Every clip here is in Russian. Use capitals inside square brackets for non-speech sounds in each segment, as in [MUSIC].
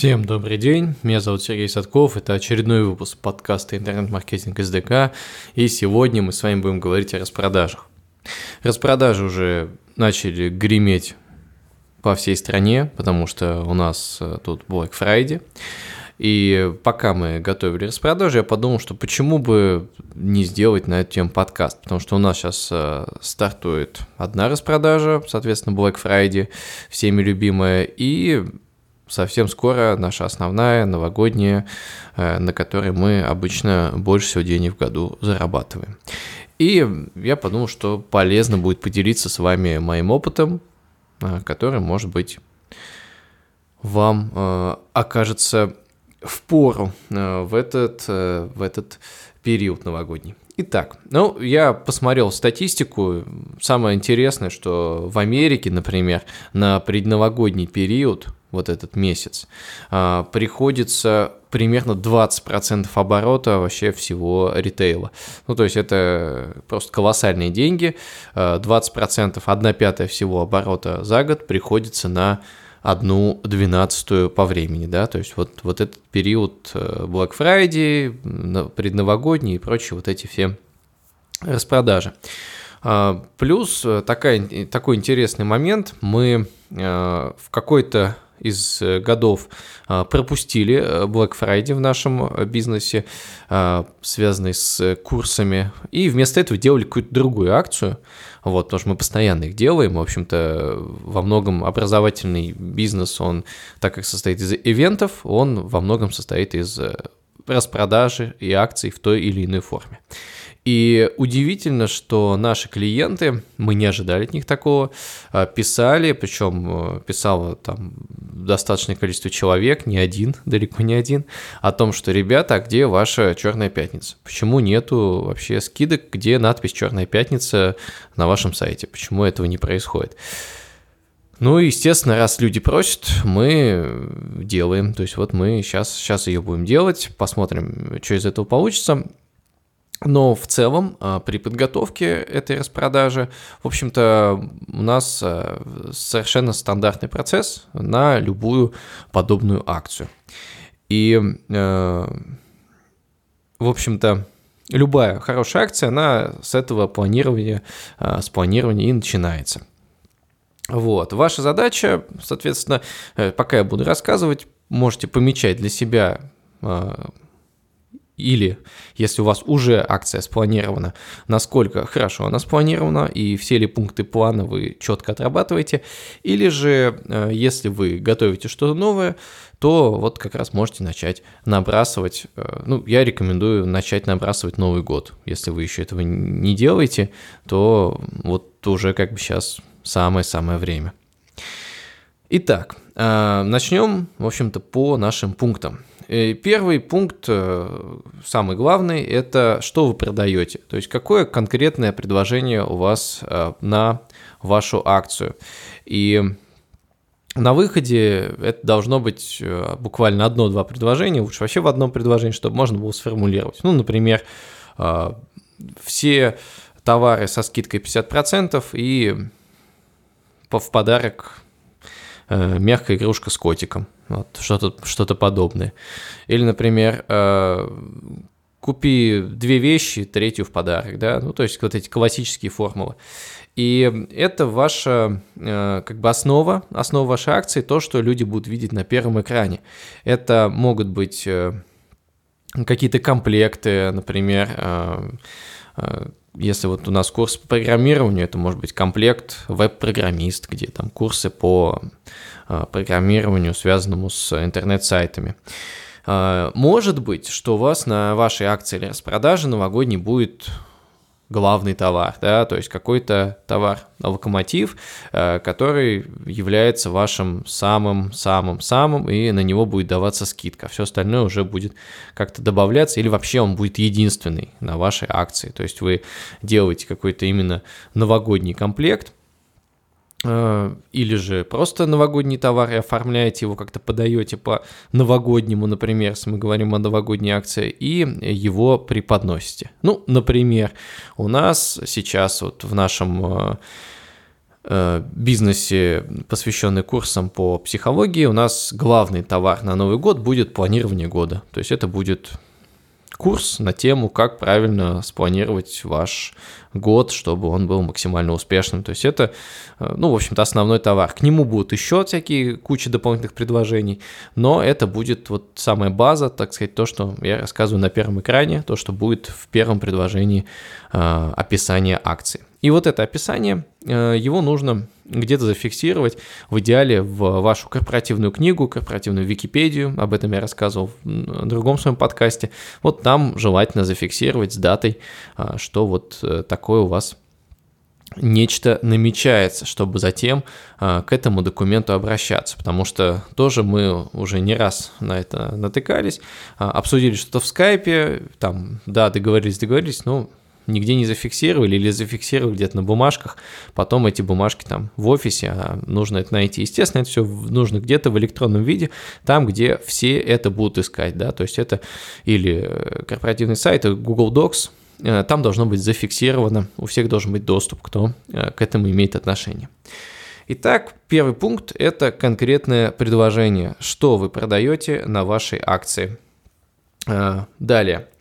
Всем добрый день, меня зовут Сергей Садков, это очередной выпуск подкаста «Интернет-маркетинг СДК», и сегодня мы с вами будем говорить о распродажах. Распродажи уже начали греметь по всей стране, потому что у нас э, тут Black Friday, и пока мы готовили распродажи, я подумал, что почему бы не сделать на эту тему подкаст, потому что у нас сейчас э, стартует одна распродажа, соответственно, Black Friday, всеми любимая, и совсем скоро наша основная новогодняя, э, на которой мы обычно больше всего денег в году зарабатываем. И я подумал, что полезно будет поделиться с вами моим опытом, э, который, может быть, вам э, окажется в пору в этот, в этот период новогодний. Итак, ну, я посмотрел статистику. Самое интересное, что в Америке, например, на предновогодний период вот этот месяц, а, приходится примерно 20% оборота вообще всего ритейла. Ну, то есть это просто колоссальные деньги. 20%, а, 1 пятая всего оборота за год приходится на одну двенадцатую по времени, да, то есть вот, вот этот период э, Black Friday, предновогодний и прочие вот эти все распродажи. А, плюс э, такая, такой интересный момент, мы э, в какой-то из э, годов а, пропустили э, Black Friday в нашем э, бизнесе, а, связанный с курсами, и вместо этого делали какую-то другую акцию, вот, потому что мы постоянно их делаем, в общем-то, во многом образовательный бизнес, он, так как состоит из ивентов, он во многом состоит из распродажи и акций в той или иной форме. И удивительно, что наши клиенты, мы не ожидали от них такого, а, писали, причем э, писало там достаточное количество человек, не один, [LAUGHS] далеко не один, о том, что, ребята, а где ваша Черная Пятница? Почему нету вообще скидок, где надпись Черная Пятница на вашем сайте? Почему этого не происходит? Ну, естественно, раз люди просят, мы делаем. То есть вот мы сейчас, сейчас ее будем делать, посмотрим, что из этого получится. Но в целом а, при подготовке этой распродажи, в общем-то, у нас а, совершенно стандартный процесс на любую подобную акцию. И, а, в общем-то, любая хорошая акция, она с этого планирования, с планирования и начинается. Вот. Ваша задача, соответственно, э, пока я буду рассказывать, можете помечать для себя или если у вас уже акция спланирована, насколько хорошо она спланирована и все ли пункты плана вы четко отрабатываете, или же э, если вы готовите что-то новое, то вот как раз можете начать набрасывать, э, ну, я рекомендую начать набрасывать Новый год. Если вы еще этого не делаете, то вот уже как бы сейчас самое-самое время. Итак, э, начнем, в общем-то, по нашим пунктам. Э, первый пункт, э, самый главный, это что вы продаете. То есть какое конкретное предложение у вас на вашу акцию. И на выходе это должно быть буквально одно-два предложения, лучше вообще в одном предложении, чтобы можно было сформулировать. Ну, например, все товары со скидкой 50% и в подарок мягкая игрушка с котиком. Вот, что-то что подобное. Или, например, э, купи две вещи, третью в подарок, да, ну, то есть вот эти классические формулы. И это ваша э, как бы основа, основа вашей акции, то, что люди будут видеть на первом экране. Это могут быть э, какие-то комплекты, например, если вот у нас курс по программированию, это может быть комплект веб-программист, где там курсы по а, программированию, связанному с интернет-сайтами. А, может быть, что у вас на вашей акции или распродаже новогодней будет главный товар, да, то есть какой-то товар, локомотив, а, который является вашим самым-самым-самым, и на него будет даваться скидка. Все остальное уже будет как-то добавляться, или вообще он будет единственный на вашей акции. То есть вы делаете какой-то именно новогодний комплект – Э, или же просто новогодний товар и оформляете его, как-то подаете по новогоднему, например, если мы говорим о новогодней акции, и его преподносите. Ну, например, у нас сейчас вот в нашем э, э, бизнесе, посвященный курсам по психологии, у нас главный товар на Новый год будет планирование года. То есть это будет курс на тему, как правильно спланировать ваш год, чтобы он был максимально успешным. То есть это, э, ну, в общем-то, основной товар. К нему будут еще всякие куча дополнительных предложений, но это будет вот самая база, так сказать, то, что я рассказываю на первом экране, то, что будет в первом предложении э, описания акции. И вот это описание, э, его нужно где-то зафиксировать, в идеале в вашу корпоративную книгу, корпоративную Википедию, об этом я рассказывал в другом своем подкасте. Вот там желательно зафиксировать с датой, э, что вот э, такое у вас нечто намечается, чтобы затем к этому документу обращаться, потому что тоже мы уже не раз на это натыкались, обсудили что-то в скайпе, там, да, договорились, договорились, ну, нигде не зафиксировали или зафиксировали где-то на бумажках, потом эти бумажки там в офисе, а нужно это найти. Естественно, это все нужно где-то в электронном виде, там, где все это будут искать, да, то есть это или э, корпоративный сайт, Google Docs, э, там должно быть зафиксировано, у всех должен быть доступ, кто э, к этому имеет отношение. Итак, первый пункт – это конкретное предложение, что вы продаете на вашей акции. Далее –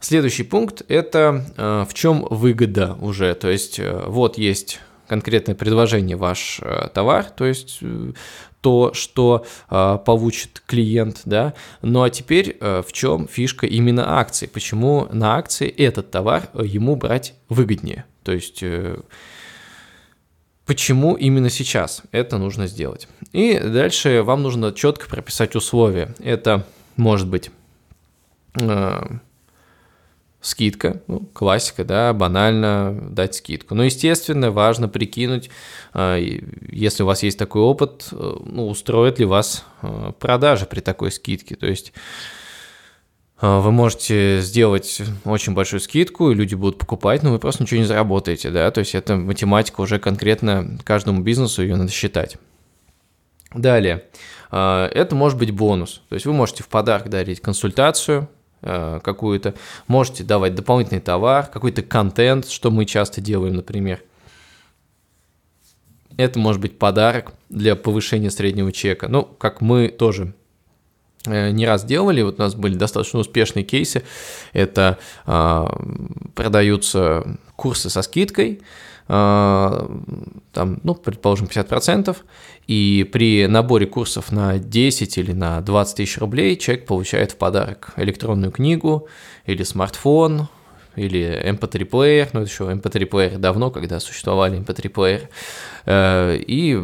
Следующий пункт – это э, в чем выгода уже. То есть э, вот есть конкретное предложение ваш э, товар, то есть то, что получит клиент, да. Ну а теперь в чем фишка именно акции? Почему на акции этот товар ему брать выгоднее? То есть почему именно сейчас это нужно сделать? И дальше вам нужно четко прописать условия. Это может быть скидка, ну, классика, да, банально дать скидку. Но, естественно, важно прикинуть, а, если у вас есть такой опыт, э, ну, устроит ли вас э, продажи при такой скидке. То есть э, вы можете сделать очень большую скидку, и люди будут покупать, но вы просто ничего не заработаете, да, то есть это математика уже конкретно каждому бизнесу, ее надо считать. Далее, это может быть бонус, то есть вы можете в подарок дарить консультацию, какую-то, можете давать дополнительный товар, какой-то контент, что мы часто делаем, например. Это может быть подарок для повышения среднего чека. Ну, как мы тоже э, не раз делали, вот у нас были достаточно успешные кейсы, это э, продаются курсы со скидкой, э, там, ну, предположим, 50%, и при наборе курсов на 10 или на 20 тысяч рублей человек получает в подарок электронную книгу или смартфон, или MP3-плеер, эм ну, это еще MP3-плеер эм давно, когда существовали MP3-плееры. Эм э, и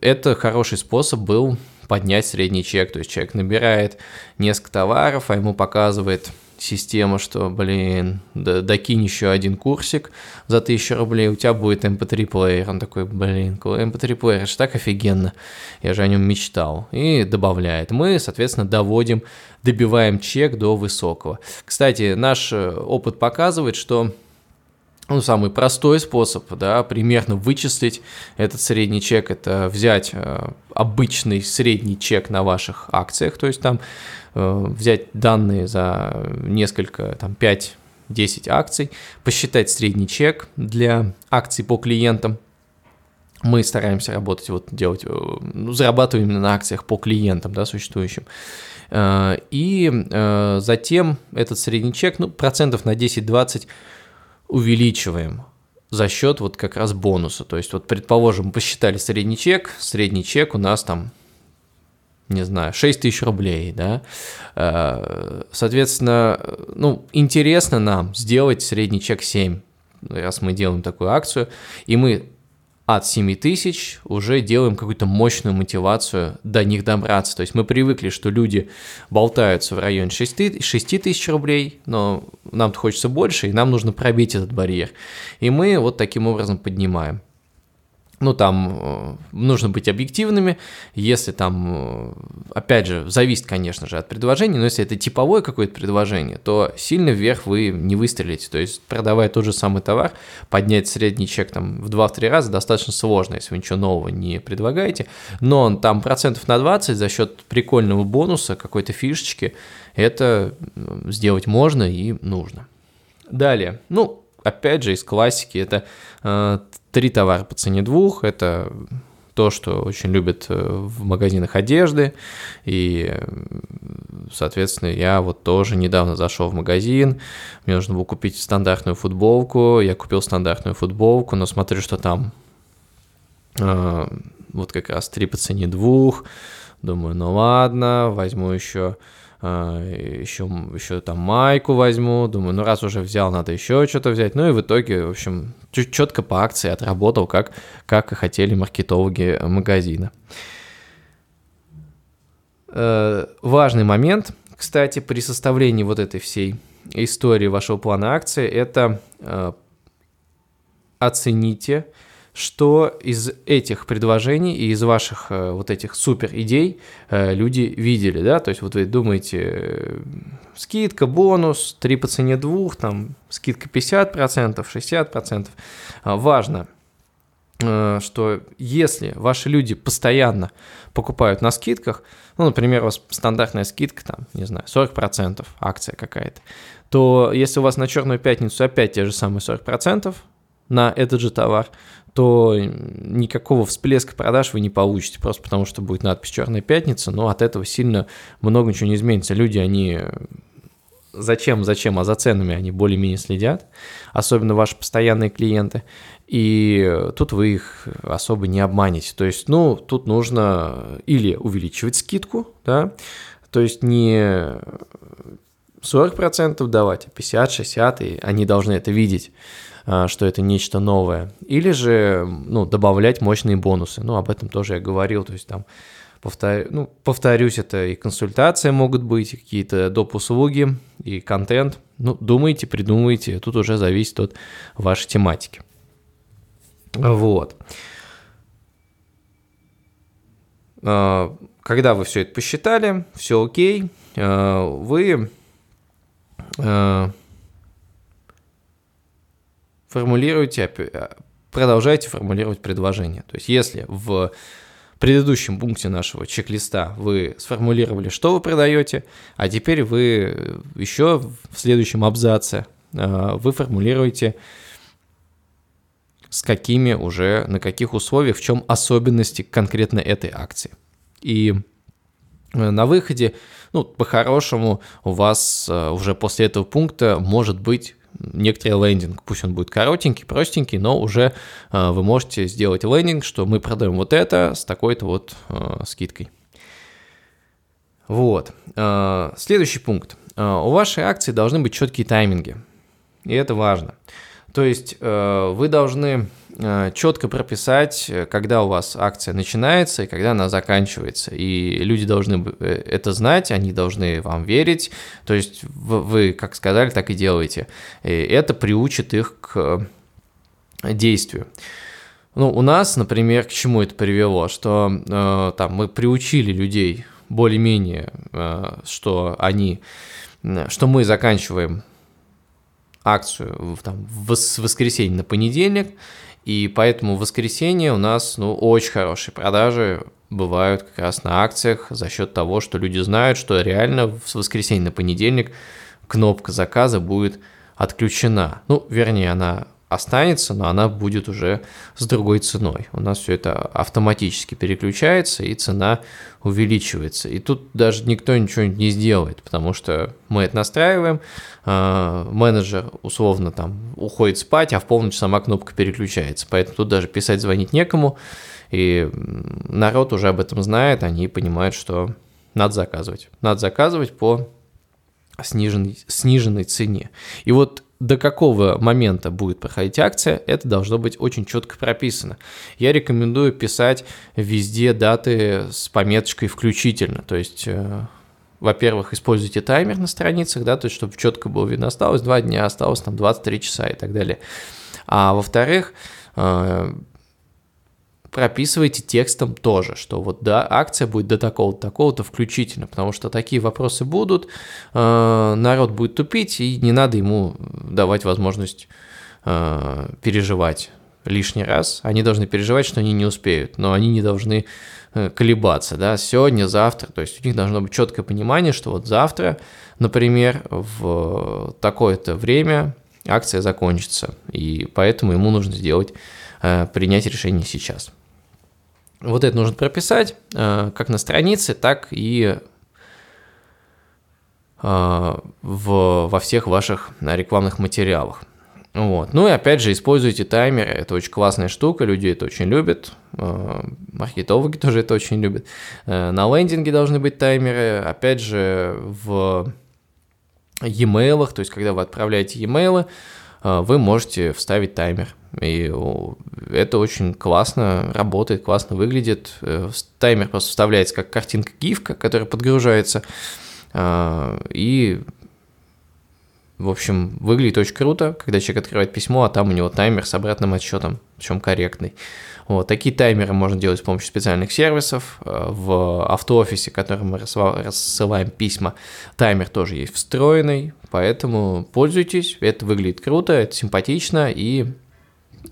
это хороший способ был поднять средний чек, то есть человек набирает несколько товаров, а ему показывает система, что, блин, да, докинь еще один курсик за 1000 рублей, у тебя будет MP3 плеер. Он такой, блин, MP3 плеер, это же так офигенно, я же о нем мечтал. И добавляет. Мы, соответственно, доводим, добиваем чек до высокого. Кстати, наш э, опыт показывает, что ну, самый простой способ, да, примерно вычислить этот средний чек, это взять э, обычный средний чек на ваших акциях, то есть там э, взять данные за несколько, там, 5-10 акций, посчитать средний чек для акций по клиентам, мы стараемся работать, вот делать, э, ну, зарабатываем именно на акциях по клиентам, да, существующим. Э, и э, затем этот средний чек, ну, процентов на 10-20 увеличиваем за счет вот как раз бонуса. То есть вот предположим, посчитали средний чек, средний чек у нас там, не знаю, 6 тысяч рублей, да. Э, соответственно, ну, интересно нам сделать средний чек 7, раз мы делаем такую акцию, и мы от 7 тысяч уже делаем какую-то мощную мотивацию до них добраться. То есть мы привыкли, что люди болтаются в районе 6, 6 тысяч рублей, но нам хочется больше, и нам нужно пробить этот барьер. И мы вот таким образом поднимаем ну, там э, нужно быть объективными, если там, э, опять же, зависит, конечно же, от предложения, но если это типовое какое-то предложение, то сильно вверх вы не выстрелите, то есть продавая тот же самый товар, поднять средний чек там в 2-3 раза достаточно сложно, если вы ничего нового не предлагаете, но там процентов на 20 за счет прикольного бонуса, какой-то фишечки, это сделать можно и нужно. Далее, ну, опять же, из классики, это э, три товара по цене двух, это то, что очень любят э, в магазинах одежды, и, соответственно, я вот тоже недавно зашел в магазин, мне нужно было купить стандартную футболку, я купил стандартную футболку, но смотрю, что там э, вот как раз три по цене двух, думаю, ну ладно, возьму еще еще, а, еще там майку возьму, думаю, ну раз уже взял, надо еще что-то взять. Ну и в итоге, в общем, четко по акции отработал, как, как и хотели маркетологи магазина. Э, важный момент, кстати, при составлении вот этой всей истории вашего плана акции, это э, оцените, что из этих предложений и из ваших э, вот этих супер идей э, люди видели, да, то есть вот вы думаете, э, скидка, бонус, 3 по цене 2, там скидка 50%, 60%, важно, что если ваши люди постоянно покупают на скидках, ну, например, у вас стандартная скидка, там, не знаю, 40% акция какая-то, то если у вас на Черную пятницу опять те же самые 40% на этот же товар, то никакого всплеска продаж вы не получите, просто потому что будет надпись «Черная пятница», но от этого сильно много ничего не изменится. Люди, они зачем, зачем, а за ценами они более-менее следят, особенно ваши постоянные клиенты, и тут вы их особо не обманете. То есть, ну, тут нужно или увеличивать скидку, да, то есть не 40% давать, а 50-60, и они должны это видеть. А, что это нечто новое. Или же ну, добавлять мощные бонусы. Ну, об этом тоже я говорил. То есть там, повтор... ну, повторюсь, это и консультация могут быть, и какие-то доп. услуги, и контент. Ну, думайте, придумайте. Тут уже зависит от вашей тематики. Вот. А, когда вы все это посчитали, все окей, а, вы формулируйте, а, продолжайте формулировать предложение. То есть если в предыдущем пункте нашего чек-листа вы сформулировали, что вы продаете, а теперь вы еще в следующем абзаце а, вы формулируете, с какими уже, на каких условиях, в чем особенности конкретно этой акции. И э, на выходе, ну, по-хорошему, у вас э, уже после этого пункта может быть некоторый лендинг. Пусть он будет коротенький, простенький, но уже э, вы можете сделать лендинг, что мы продаем вот это с такой-то вот э, скидкой. Вот. Э, следующий пункт. У вашей акции должны быть четкие тайминги. И это важно. То есть вы должны Э, четко прописать, э, когда у вас акция начинается и когда она заканчивается. И люди должны э, это знать, они должны вам верить. То есть вы, как сказали, так и делаете. И это приучит их к действию. Ну, у нас, например, к чему это привело, что э, там мы приучили людей более-менее, э, что они, что мы заканчиваем акцию там, в воскресенье на понедельник, и поэтому в воскресенье у нас ну, очень хорошие продажи бывают как раз на акциях за счет того, что люди знают, что реально с воскресенья на понедельник кнопка заказа будет отключена. Ну, вернее, она останется, но она будет уже с другой ценой. У нас все это автоматически переключается, и цена увеличивается. И тут даже никто ничего не сделает, потому что мы это настраиваем, а, менеджер условно там уходит спать, а в полночь сама кнопка переключается. Поэтому тут даже писать, звонить некому, и народ уже об этом знает, они понимают, что надо заказывать. Надо заказывать по сниженной, сниженной цене. И вот до какого момента будет проходить акция, это должно быть очень четко прописано. Я рекомендую писать везде даты с пометочкой «включительно», то есть э, во-первых, используйте таймер на страницах, да, то есть чтобы четко было видно, осталось 2 дня, осталось там 23 часа и так далее. А во-вторых, э, прописывайте текстом тоже, что вот да, акция будет до такого-то, такого-то включительно, потому что такие вопросы будут, э, народ будет тупить, и не надо ему давать возможность э, переживать лишний раз. Они должны переживать, что они не успеют, но они не должны э, колебаться, да, сегодня, завтра, то есть у них должно быть четкое понимание, что вот завтра, например, в такое-то время акция закончится, и поэтому ему нужно сделать, э, принять решение сейчас. Вот это нужно прописать э, как на странице, так и в, во всех ваших рекламных материалах. Вот. Ну и опять же, используйте таймеры, это очень классная штука, люди это очень любят, э, маркетологи тоже это очень любят. Э, на лендинге должны быть таймеры, опять же, в e-mail, то есть когда вы отправляете e-mail, э, вы можете вставить таймер. И это очень классно работает, классно выглядит. Таймер просто вставляется как картинка гифка, которая подгружается. И в общем, выглядит очень круто, когда человек открывает письмо, а там у него таймер с обратным отсчетом, причем корректный. Вот, такие таймеры можно делать с помощью специальных сервисов. Э, в автоофисе, которым мы рассылаем письма, таймер тоже есть встроенный, поэтому пользуйтесь, это выглядит круто, это симпатично, и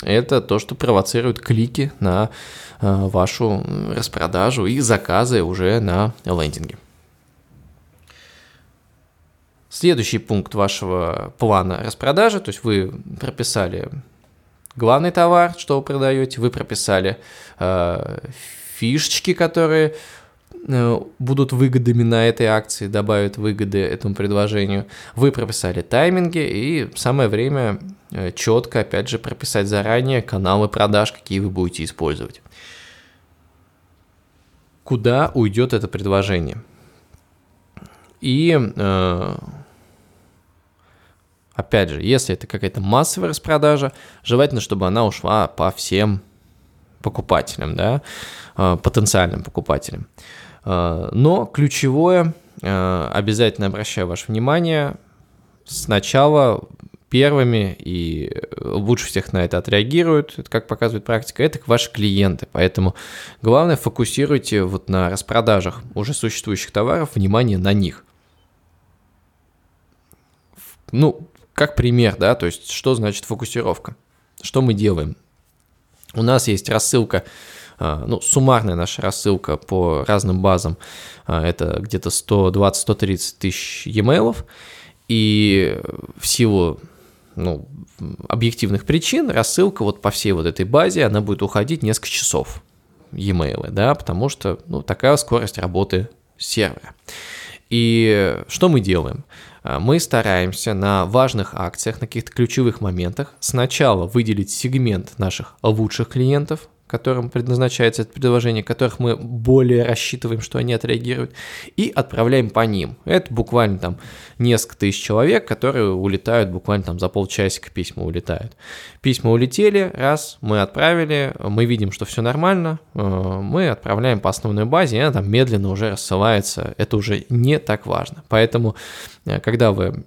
это то, что провоцирует клики на э, вашу распродажу и заказы уже на лендинге. Следующий пункт вашего плана распродажи, то есть вы прописали главный товар, что вы продаете, вы прописали э, фишечки, которые э, будут выгодами на этой акции, добавят выгоды этому предложению. Вы прописали тайминги, и самое время э, четко, опять же, прописать заранее каналы продаж, какие вы будете использовать. Куда уйдет это предложение? И э, опять же, если это какая-то массовая распродажа, желательно, чтобы она ушла по всем покупателям, да, э, потенциальным покупателям. Э, но ключевое, обязательно обращаю ваше внимание, сначала первыми и лучше всех на это отреагируют, это как показывает практика, это ваши клиенты. Поэтому главное фокусируйте вот на распродажах уже существующих товаров внимание на них ну, как пример, да, то есть что значит фокусировка? Что мы делаем? У нас есть рассылка, а, ну, суммарная наша рассылка по разным базам, а, это где-то 120-130 тысяч e-mail, и в силу ну, объективных причин рассылка вот по всей вот этой базе, она будет уходить несколько часов e-mail, да, потому что, ну, такая скорость работы сервера. И что мы делаем? А, мы стараемся на важных акциях, на каких-то ключевых моментах сначала выделить сегмент наших лучших клиентов, которым предназначается это предложение, которых мы более рассчитываем, что они отреагируют, и отправляем по ним. Это буквально там несколько тысяч человек, которые улетают буквально там за полчасика письма улетают. Письма улетели, раз, мы отправили, мы видим, что все нормально, э, мы отправляем по основной базе, и она там медленно уже рассылается, это уже не так важно. Поэтому, э, когда вы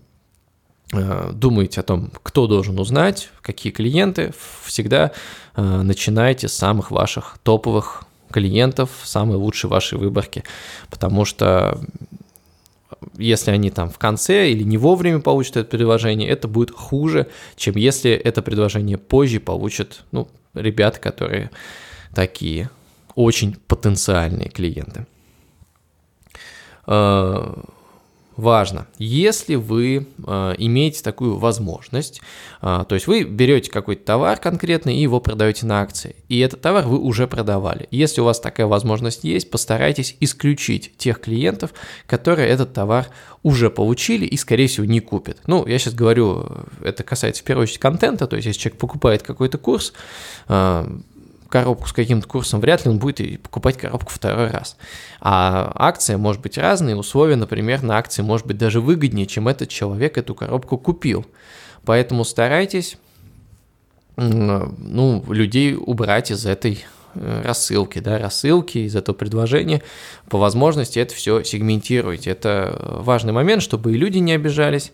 думаете о том, кто должен узнать, какие клиенты, всегда э, начинайте с самых ваших топовых клиентов, самой лучшей вашей выборки, потому что если они там в конце или не вовремя получат это предложение, это будет хуже, чем если это предложение позже получат, ну, ребята, которые такие очень потенциальные клиенты. Э, важно, если вы э, имеете такую возможность, э, то есть вы берете какой-то товар конкретный и его продаете на акции, и этот товар вы уже продавали. Если у вас такая возможность есть, постарайтесь исключить тех клиентов, которые этот товар уже получили и, скорее всего, не купят. Ну, я сейчас говорю, это касается в первую очередь контента, то есть если человек покупает какой-то курс, э, коробку с каким-то курсом, вряд ли он будет покупать коробку второй раз. А акция может быть разной, условия, например, на акции может быть даже выгоднее, чем этот человек эту коробку купил. Поэтому старайтесь ну, людей убрать из этой э, рассылки, да, рассылки из этого предложения. По возможности это все сегментируйте. Это важный момент, чтобы и люди не обижались,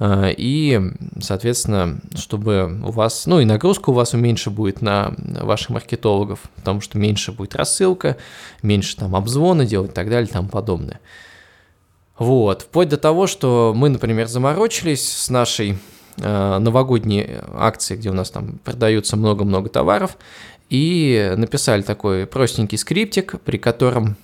и, соответственно, чтобы у вас, ну и нагрузка у вас меньше будет на ваших маркетологов, потому что меньше будет рассылка, меньше там обзвоны делать и так далее и тому подобное. Вот, вплоть до того, что мы, например, заморочились с нашей э, новогодней акцией, где у нас там продаются много-много товаров, и написали такой простенький скриптик, при котором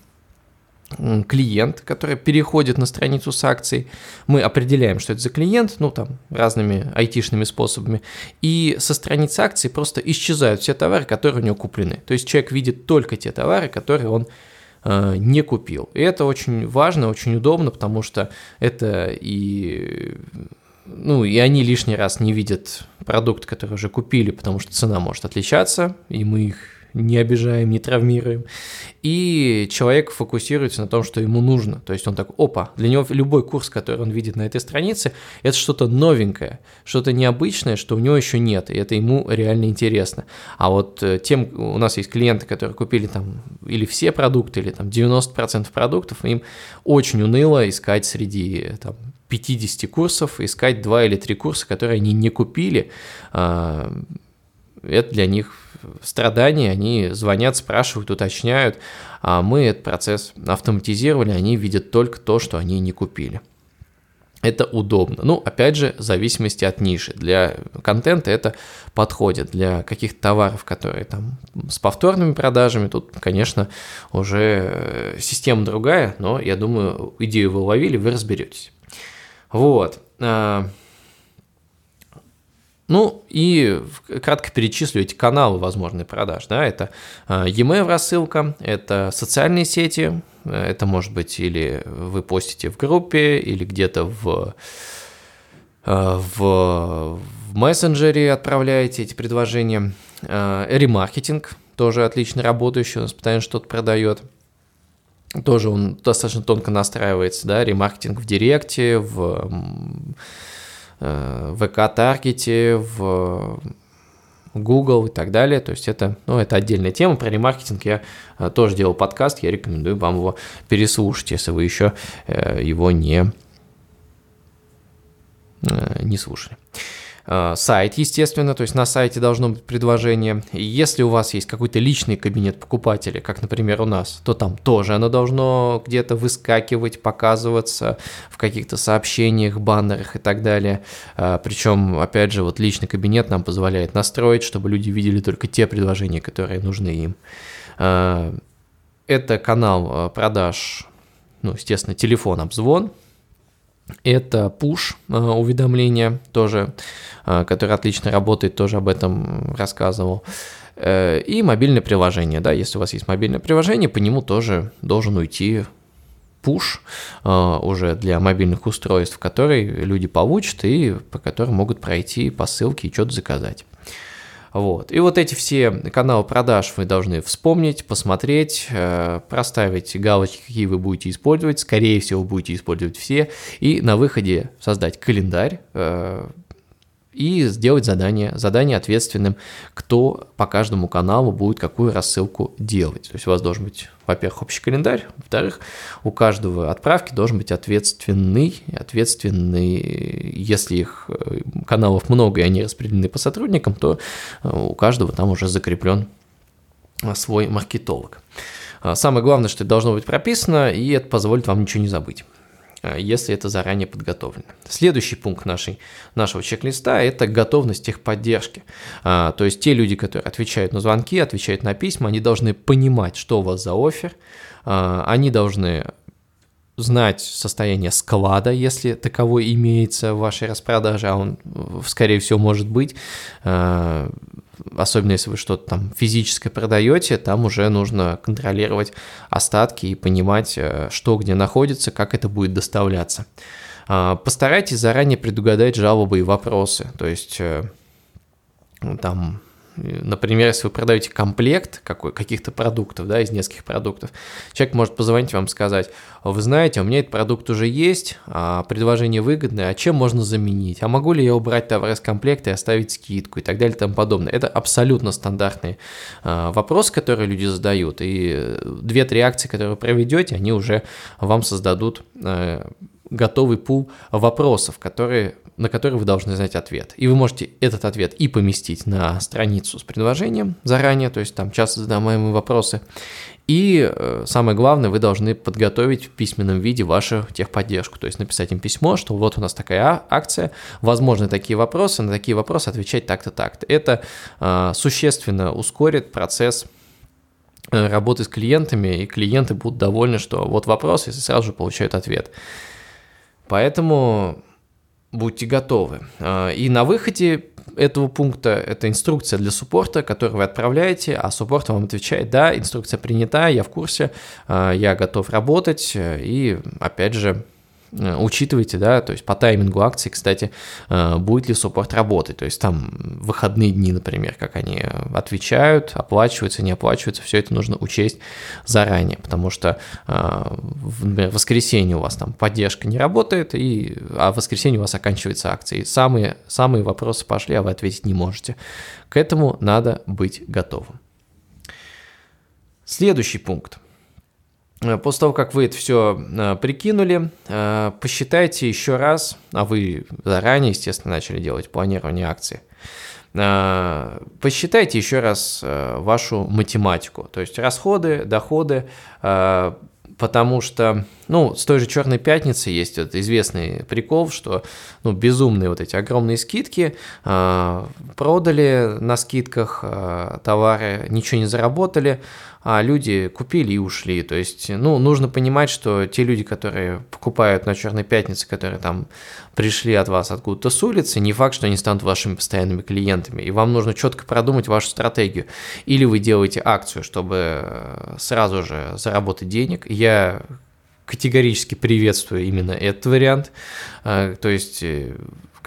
клиент, который переходит на страницу с акцией. Мы определяем, что это за клиент, ну там разными айтишными способами. И со страницы акции просто исчезают все товары, которые у него куплены. То есть человек видит только те товары, которые он э, не купил. И это очень важно, очень удобно, потому что это и ну, и они лишний раз не видят продукт, который уже купили, потому что цена может отличаться, и мы их не обижаем, не травмируем. И человек фокусируется на том, что ему нужно. То есть он так, опа, для него любой курс, который он видит на этой странице, это что-то новенькое, что-то необычное, что у него еще нет, и это ему реально интересно. А вот э, тем, у нас есть клиенты, которые купили там или все продукты, или там 90% продуктов, им очень уныло искать среди там, 50 курсов, искать 2 или 3 курса, которые они не купили. А, это для них страдания, они звонят, спрашивают, уточняют, а мы этот процесс автоматизировали, они видят только то, что они не купили. Это удобно. Ну, опять же, в зависимости от ниши. Для контента это подходит. Для каких-то товаров, которые там с повторными продажами, тут, конечно, уже э, система другая, но я думаю, идею вы уловили, вы разберетесь. Вот. Ну и кратко перечислю эти каналы возможной продаж. Да, это а, e-mail рассылка, это социальные сети, это может быть или вы постите в группе, или где-то в, а, в, в мессенджере отправляете эти предложения. А, ремаркетинг тоже отлично работающий, у нас постоянно что-то продает. Тоже он достаточно тонко настраивается, да, ремаркетинг в Директе, в Э, ВК-таргете, в Google и так далее. То есть это, ну, это отдельная тема. Про ремаркетинг я э, тоже делал подкаст, я рекомендую вам его переслушать, если вы еще э, его не, не слушали. Э, сайт, естественно, то есть на сайте должно быть предложение. Если у вас есть какой-то личный кабинет покупателя, как, например, у нас, то там тоже оно должно где-то выскакивать, показываться в каких-то сообщениях, баннерах и так далее. Э, Причем, опять же, вот личный кабинет нам позволяет настроить, чтобы люди видели только те предложения, которые нужны им. Э, это канал продаж, ну, естественно, телефон, обзвон, это push уведомления тоже Э, который отлично работает, тоже об этом рассказывал. Э, и мобильное приложение, да, если у вас есть мобильное приложение, по нему тоже должен уйти э, уже для мобильных устройств, который люди получат и по которым могут пройти по ссылке и что-то заказать. Вот. И вот эти все каналы продаж вы должны вспомнить, посмотреть, проставить галочки, какие вы будете использовать. Скорее всего, будете использовать все. И на выходе создать календарь, и сделать задание, задание ответственным, кто по каждому каналу будет какую рассылку делать. То есть у вас должен быть, во-первых, общий календарь, во-вторых, у каждого отправки должен быть ответственный, ответственный, если их э, каналов много и они распределены по сотрудникам, то э, у каждого там уже закреплен э, свой маркетолог. А самое главное, что это должно быть прописано, и это позволит вам ничего не забыть. Э, если это заранее подготовлено. Следующий пункт нашей, нашего чек-листа – это готовность техподдержки. А, то есть те люди, которые отвечают на звонки, отвечают на письма, они должны понимать, что у вас за офер, а, они должны знать состояние склада, если таковой имеется в вашей распродаже, а он, скорее всего, может быть, а, особенно если вы что-то там физическое продаете, там уже нужно контролировать остатки и понимать, э, что где находится, как это будет доставляться. А, постарайтесь заранее предугадать жалобы и вопросы, то есть э, там Например, если вы продаете комплект какой, каких-то продуктов, да, из нескольких продуктов, человек может позвонить вам и сказать, вы знаете, у меня этот продукт уже есть, а предложение выгодное, а чем можно заменить? А могу ли я убрать товар из комплекта и оставить скидку и так далее и тому подобное? Это абсолютно стандартные а, вопросы, которые люди задают, и две-три акции, которые вы проведете, они уже вам создадут а, готовый пул вопросов, которые на который вы должны знать ответ. И вы можете этот ответ и поместить на страницу с предложением заранее, то есть там часто задаваемые вопросы. И э, самое главное, вы должны подготовить в письменном виде вашу техподдержку, то есть написать им письмо, что вот у нас такая а, акция, возможны такие вопросы, на такие вопросы отвечать так-то, так-то. Это э, существенно ускорит процесс работы с клиентами, и клиенты будут довольны, что вот вопрос, если сразу же получают ответ. Поэтому будьте готовы. А, и на выходе этого пункта это инструкция для суппорта, которую вы отправляете, а суппорт вам отвечает, да, инструкция принята, я в курсе, а, я готов работать, и опять же, Э, учитывайте, да, то есть по таймингу акции, кстати, э, будет ли суппорт работать, то есть там выходные дни, например, как они отвечают, оплачиваются, не оплачиваются, все это нужно учесть заранее, потому что э, в воскресенье у вас там поддержка не работает, и, а в воскресенье у вас оканчивается акция, и самые, самые вопросы пошли, а вы ответить не можете. К этому надо быть готовым. Следующий пункт – Э, после того, как вы это все э, прикинули, э, посчитайте еще раз, а вы заранее, естественно, начали делать планирование акций, посчитайте еще раз вашу математику, то есть расходы, доходы, потому что, ну, с той же Черной пятницы есть вот известный прикол, что, ну, безумные вот эти огромные скидки, продали на скидках товары, ничего не заработали, а люди купили и ушли. То есть, ну, нужно понимать, что те люди, которые покупают на Черной пятнице, которые там пришли от вас откуда-то с улицы, не факт, что они станут вашими постоянными клиентами. И вам нужно четко продумать вашу стратегию. Или вы делаете акцию, чтобы э, сразу же заработать денег. Я категорически приветствую именно этот вариант. Э, то есть э,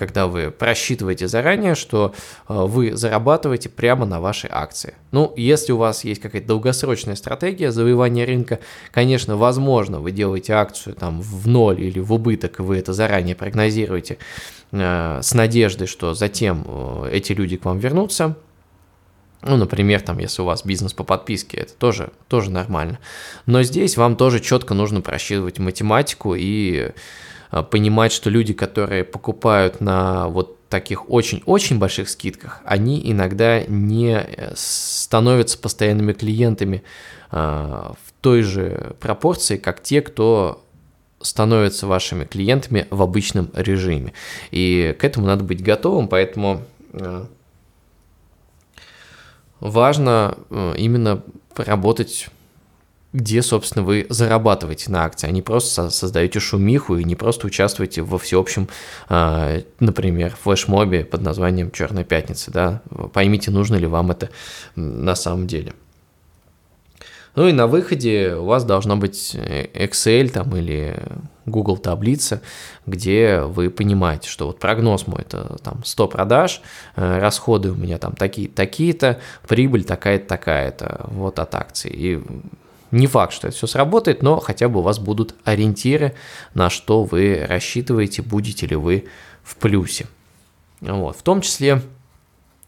когда вы просчитываете заранее, что э, вы зарабатываете прямо на вашей акции. Ну, если у вас есть какая-то долгосрочная стратегия завоевания рынка, конечно, возможно, вы делаете акцию там в ноль или в убыток, и вы это заранее прогнозируете э, с надеждой, что затем э, эти люди к вам вернутся, ну, например, там, если у вас бизнес по подписке, это тоже, тоже нормально. Но здесь вам тоже четко нужно просчитывать математику и понимать, что люди, которые покупают на вот таких очень-очень больших скидках, они иногда не э, становятся постоянными клиентами э, в той же пропорции, как те, кто становятся вашими клиентами в обычном режиме. И к этому надо быть готовым, поэтому важно именно поработать где, собственно, вы зарабатываете на акции, а не просто создаете шумиху и не просто участвуете во всеобщем, а, например, флешмобе под названием «Черная пятница». Да? Поймите, нужно ли вам это на самом деле. Ну и на выходе у вас должна быть Excel там или Google таблица, где вы понимаете, что вот прогноз мой это там 100 продаж, э, расходы у меня там такие такие-то, прибыль такая-то, такая-то вот от акций. И не факт, что это все сработает, но хотя бы у вас будут ориентиры, на что вы рассчитываете, будете ли вы в плюсе. Вот. В том числе,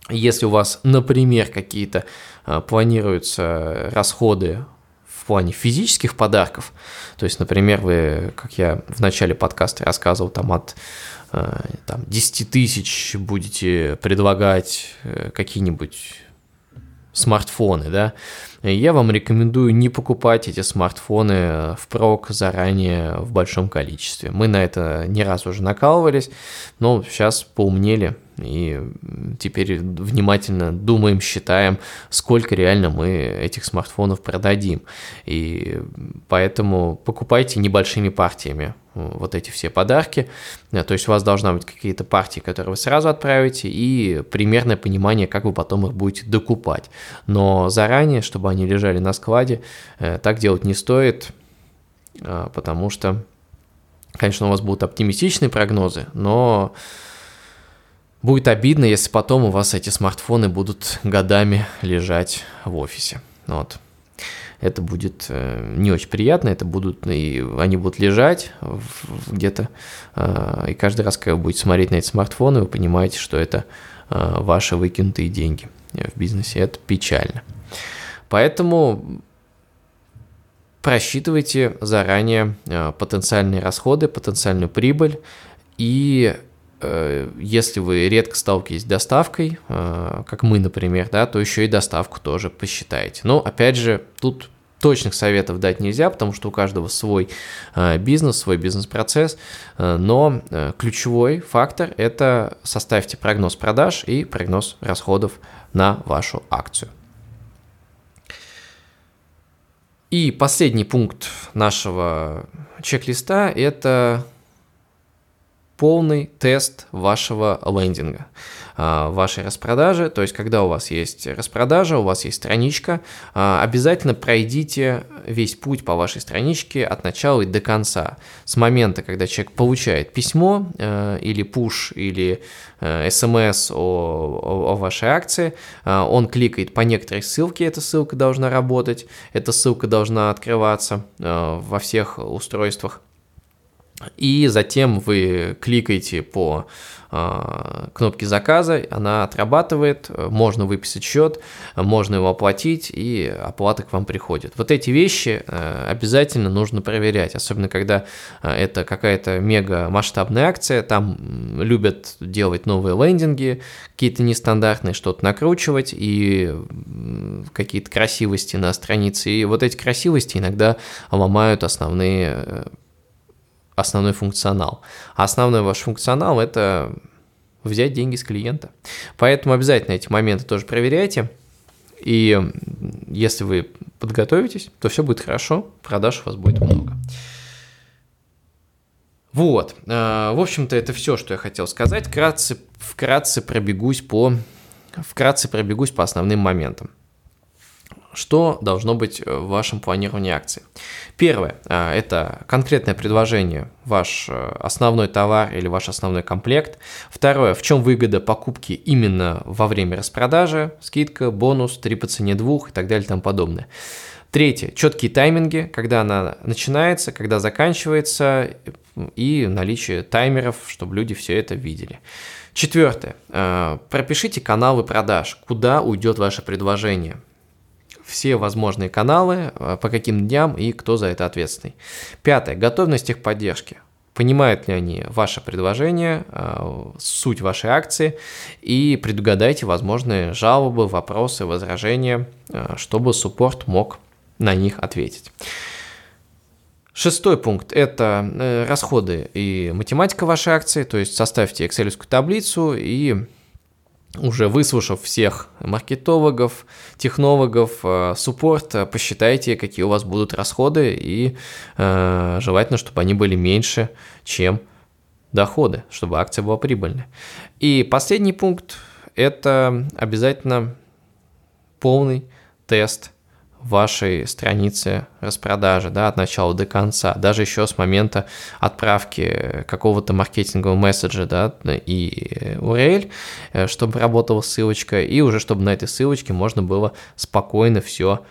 если у вас, например, какие-то а, планируются расходы в плане физических подарков, то есть, например, вы, как я в начале подкаста рассказывал, там от а, там, 10 тысяч будете предлагать э, какие-нибудь смартфоны, да, я вам рекомендую не покупать эти смартфоны в прок заранее в большом количестве. Мы на это не раз уже накалывались, но сейчас поумнели и теперь внимательно думаем, считаем, сколько реально мы этих смартфонов продадим. И поэтому покупайте небольшими партиями вот эти все подарки. То есть у вас должна быть какие-то партии, которые вы сразу отправите, и примерное понимание, как вы потом их будете докупать. Но заранее, чтобы они лежали на складе, э, так делать не стоит, потому что, конечно, у вас будут оптимистичные прогнозы, но будет обидно, если потом у вас эти смартфоны будут годами лежать в офисе. Вот это будет э, не очень приятно, это будут, и они будут лежать где-то, э, и каждый раз, когда вы будете смотреть на эти смартфоны, вы понимаете, что это э, ваши выкинутые деньги в бизнесе, это печально. Поэтому просчитывайте заранее потенциальные расходы, потенциальную прибыль и если вы редко сталкиваетесь с доставкой, как мы, например, да, то еще и доставку тоже посчитайте. Но, опять же, тут точных советов дать нельзя, потому что у каждого свой э, бизнес, свой бизнес-процесс, э, но э, ключевой фактор – это составьте прогноз продаж и прогноз расходов на вашу акцию. И последний пункт нашего чек-листа – это полный тест вашего лендинга, а, вашей распродажи. То есть, когда у вас есть распродажа, у вас есть страничка, а, обязательно пройдите весь путь по вашей страничке от начала и до конца. С момента, когда человек получает письмо э, или push, или смс э, о, о, о вашей акции, а, он кликает по некоторой ссылке, эта ссылка должна работать, эта ссылка должна открываться во всех устройствах и затем вы кликаете по э, кнопке заказа, она отрабатывает, можно выписать счет, можно его оплатить, и оплата к вам приходит. Вот эти вещи э, обязательно нужно проверять, особенно когда э, это какая-то мега масштабная акция, там любят делать новые лендинги, какие-то нестандартные, что-то накручивать, и какие-то красивости на странице, и вот эти красивости иногда ломают основные э, основной функционал. А основной ваш функционал – это взять деньги с клиента. Поэтому обязательно эти моменты тоже проверяйте. И если вы подготовитесь, то все будет хорошо, продаж у вас будет много. Вот, э, в общем-то, это все, что я хотел сказать. Вкратце, вкратце пробегусь по, вкратце пробегусь по основным моментам. Что должно быть э, в вашем планировании акций? Первое э, – это конкретное предложение, ваш э, основной товар или ваш основной комплект. Второе – в чем выгода покупки именно во время распродажи, скидка, бонус, три по цене двух и так далее и тому подобное. Третье – четкие тайминги, когда она начинается, когда заканчивается, и наличие таймеров, чтобы люди все это видели. Четвертое. Пропишите каналы продаж, куда уйдет ваше предложение все возможные каналы, э, по каким дням и кто за это ответственный. Пятое. Готовность техподдержки. Понимают ли они ваше предложение, э, суть вашей акции и предугадайте возможные жалобы, вопросы, возражения, э, чтобы суппорт мог на них ответить. Шестой пункт – это расходы и математика вашей акции, то есть составьте excel таблицу и уже выслушав всех маркетологов, технологов, э, суппорт, э, посчитайте, какие у вас будут расходы, и э, желательно, чтобы они были меньше, чем доходы, чтобы акция была прибыльной. И последний пункт – это обязательно полный тест вашей странице распродажи, да, от начала до конца, даже еще с момента отправки какого-то маркетингового месседжа, да, и URL, э, чтобы работала ссылочка, и уже чтобы на этой ссылочке можно было спокойно все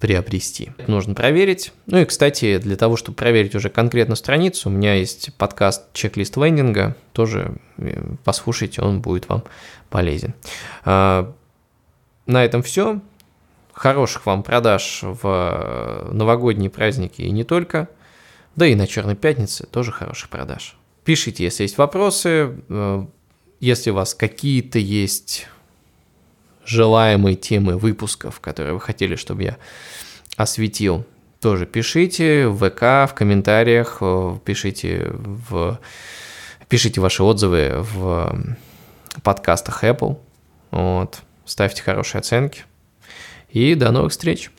приобрести. Нужно проверить. Ну и, кстати, для того, чтобы проверить уже конкретно страницу, у меня есть подкаст «Чек-лист лендинга», тоже э, послушайте, он будет вам полезен. А, на этом все хороших вам продаж в э, новогодние праздники и не только. Да и на Черной пятнице тоже хороших продаж. Пишите, если есть вопросы, э, если у вас какие-то есть желаемые темы выпусков, которые вы хотели, чтобы я осветил, тоже пишите в ВК, в комментариях, э, пишите, в, пишите ваши отзывы в подкастах Apple, вот, ставьте хорошие оценки – и до новых встреч!